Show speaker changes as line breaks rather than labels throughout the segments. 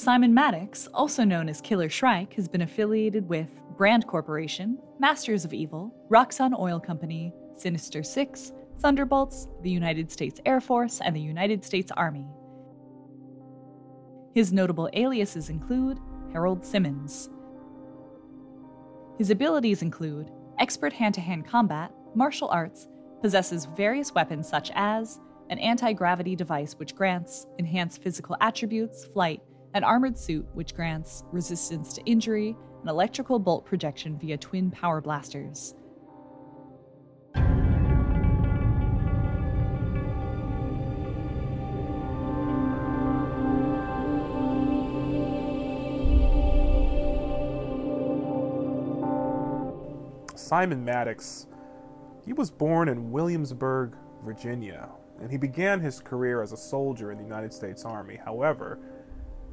Simon Maddox, also known as Killer Shrike, has been affiliated with Brand Corporation, Masters of Evil, Roxxon Oil Company, Sinister Six, Thunderbolts, the United States Air Force, and the United States Army. His notable aliases include Harold Simmons. His abilities include expert hand to hand combat, martial arts, possesses various weapons such as an anti gravity device which grants enhanced physical attributes, flight, an armored suit which grants resistance to injury, and electrical bolt projection via twin power blasters.
Simon Maddox, he was born in Williamsburg, Virginia, and he began his career as a soldier in the United States Army. However,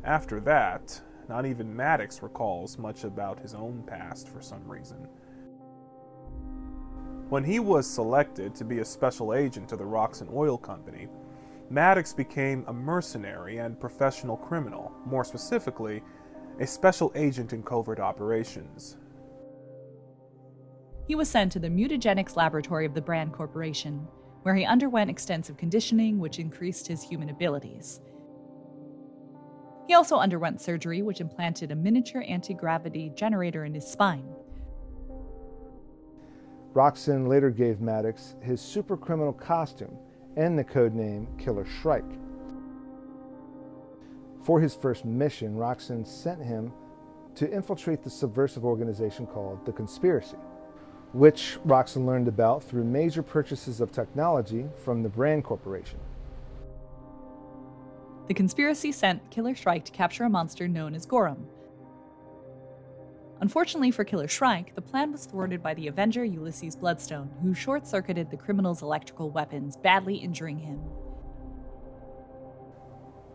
after that, not even Maddox recalls much about his own past for some reason. When he was selected to be a special agent to the Roxxon Oil Company, Maddox became a mercenary and professional criminal, more specifically, a special agent in covert operations.
He was sent to the mutagenics laboratory of the Brand Corporation, where he underwent extensive conditioning, which increased his human abilities. He also underwent surgery, which implanted a miniature anti gravity generator in his spine.
Roxxon later gave Maddox his supercriminal costume and the codename Killer Shrike. For his first mission, Roxxon sent him to infiltrate the subversive organization called the Conspiracy which Roxxon learned about through major purchases of technology from the Brand Corporation.
The conspiracy sent Killer Shrike to capture a monster known as Gorum. Unfortunately for Killer Shrike, the plan was thwarted by the Avenger Ulysses Bloodstone, who short circuited the criminal's electrical weapons, badly injuring him.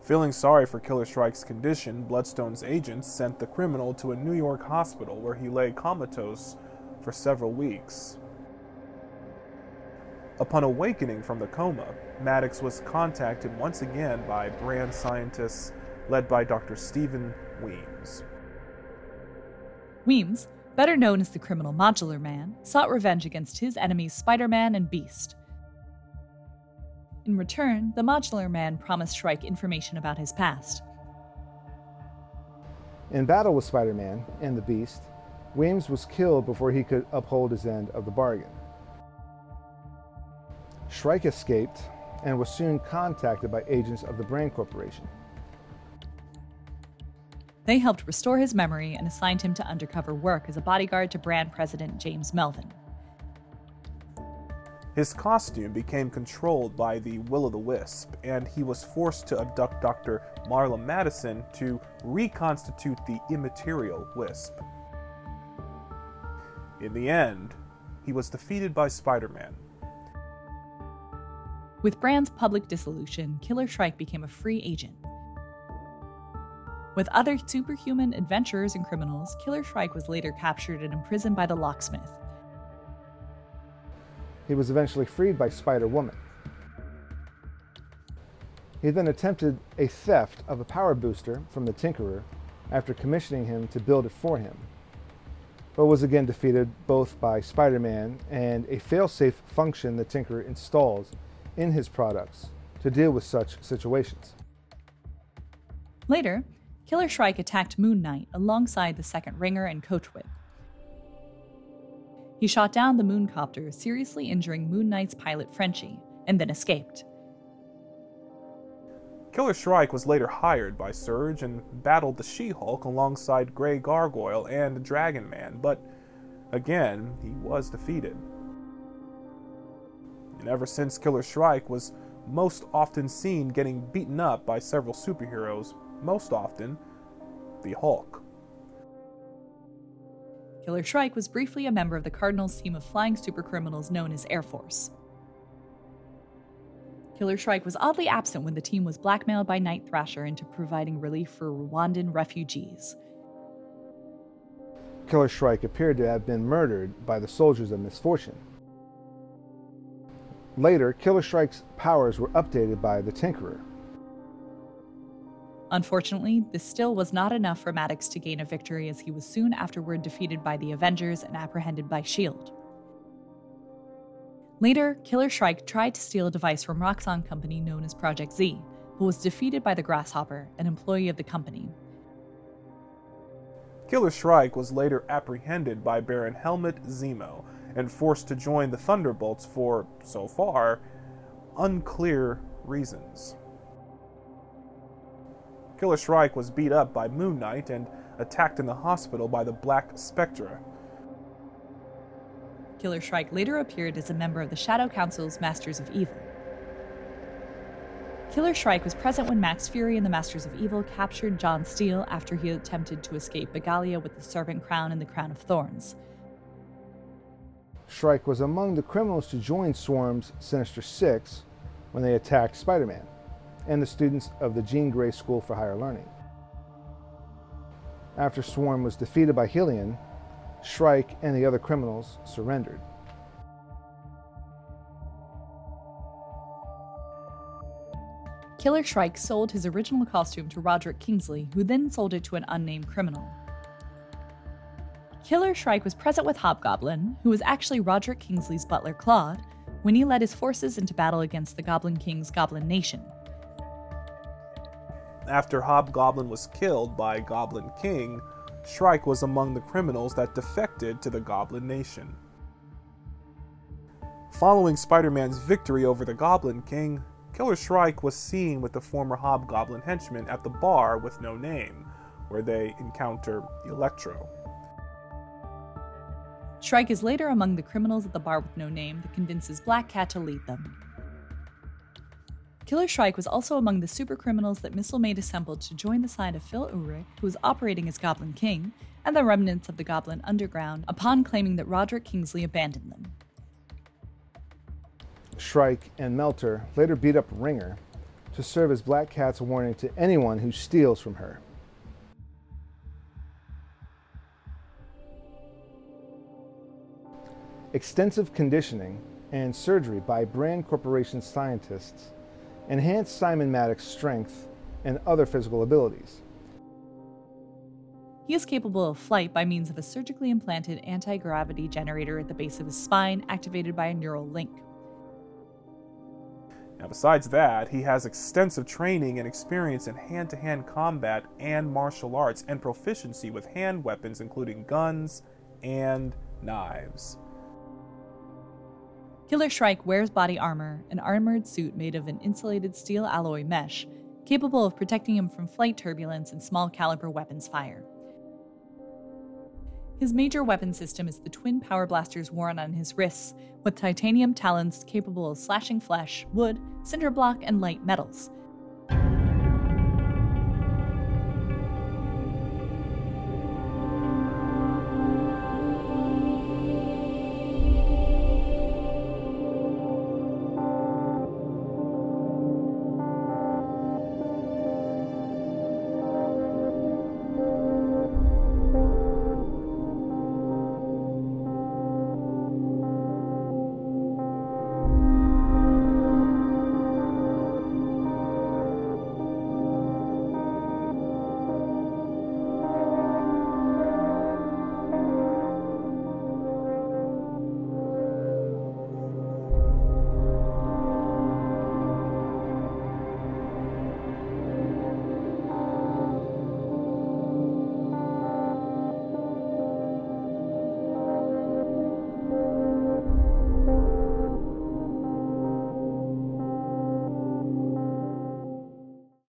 Feeling sorry for Killer Shrike's condition, Bloodstone's agents sent the criminal to a New York hospital where he lay comatose for several weeks. Upon awakening from the coma, Maddox was contacted once again by brand scientists led by Dr. Stephen Weems.
Weems, better known as the criminal Modular Man, sought revenge against his enemies Spider Man and Beast. In return, the Modular Man promised Shrike information about his past.
In battle with Spider Man and the Beast, Weems was killed before he could uphold his end of the bargain. Shrike escaped and was soon contacted by agents of the Brand Corporation.
They helped restore his memory and assigned him to undercover work as a bodyguard to Brand President James Melvin.
His costume became controlled by the Will o' the Wisp, and he was forced to abduct Dr. Marla Madison to reconstitute the immaterial Wisp. In the end, he was defeated by Spider Man.
With Brand's public dissolution, Killer Shrike became a free agent. With other superhuman adventurers and criminals, Killer Shrike was later captured and imprisoned by the locksmith.
He was eventually freed by Spider Woman. He then attempted a theft of a power booster from the Tinkerer after commissioning him to build it for him but was again defeated both by Spider Man and a failsafe function the Tinkerer installs in his products to deal with such situations.
Later, Killer Shrike attacked Moon Knight alongside the second Ringer and Coachwhip. He shot down the Mooncopter, seriously injuring Moon Knight's pilot Frenchie, and then escaped.
Killer Shrike was later hired by Surge and battled the She Hulk alongside Grey Gargoyle and Dragon Man, but again, he was defeated. And ever since Killer Shrike was most often seen getting beaten up by several superheroes, most often the Hulk.
Killer Shrike was briefly a member of the Cardinals team of flying supercriminals known as Air Force. Killer Shrike was oddly absent when the team was blackmailed by Night Thrasher into providing relief for Rwandan refugees.
Killer Shrike appeared to have been murdered by the soldiers of misfortune. Later, Killer Shrike's powers were updated by the Tinkerer.
Unfortunately, this still was not enough for Maddox to gain a victory as he was soon afterward defeated by the Avengers and apprehended by S.H.I.E.L.D. Later, Killer Shrike tried to steal a device from Roxxon company known as Project Z, but was defeated by the Grasshopper, an employee of the company.
Killer Shrike was later apprehended by Baron Helmut Zemo and forced to join the Thunderbolts for, so far, unclear reasons. Killer Shrike was beat up by Moon Knight and attacked in the hospital by the Black Spectre.
Killer Shrike later appeared as a member of the Shadow Council's Masters of Evil. Killer Shrike was present when Max Fury and the Masters of Evil captured John Steele after he attempted to escape Bagalia with the Serpent Crown and the Crown of Thorns.
Shrike was among the criminals to join Swarm's Sinister Six when they attacked Spider Man and the students of the Jean Grey School for Higher Learning. After Swarm was defeated by Helion, Shrike and the other criminals surrendered.
Killer Shrike sold his original costume to Roderick Kingsley, who then sold it to an unnamed criminal. Killer Shrike was present with Hobgoblin, who was actually Roderick Kingsley's butler Claude, when he led his forces into battle against the Goblin King's Goblin Nation.
After Hobgoblin was killed by Goblin King, Shrike was among the criminals that defected to the Goblin Nation. Following Spider Man's victory over the Goblin King, Killer Shrike was seen with the former Hobgoblin henchman at the bar with no name, where they encounter Electro.
Shrike is later among the criminals at the bar with no name that convinces Black Cat to lead them. Killer Shrike was also among the super criminals that Missile Mate assembled to join the side of Phil Urich, who was operating as Goblin King, and the remnants of the Goblin Underground upon claiming that Roderick Kingsley abandoned them.
Shrike and Melter later beat up Ringer to serve as Black Cat's warning to anyone who steals from her. Extensive conditioning and surgery by Brand Corporation scientists enhanced Simon Maddox's strength and other physical abilities.
He is capable of flight by means of a surgically implanted anti gravity generator at the base of his spine activated by a neural link.
Now, besides that, he has extensive training and experience in hand to hand combat and martial arts, and proficiency with hand weapons, including guns and knives.
Killer Shrike wears body armor, an armored suit made of an insulated steel alloy mesh, capable of protecting him from flight turbulence and small caliber weapons fire. His major weapon system is the twin power blasters worn on his wrists, with titanium talons capable of slashing flesh, wood, cinder block, and light metals,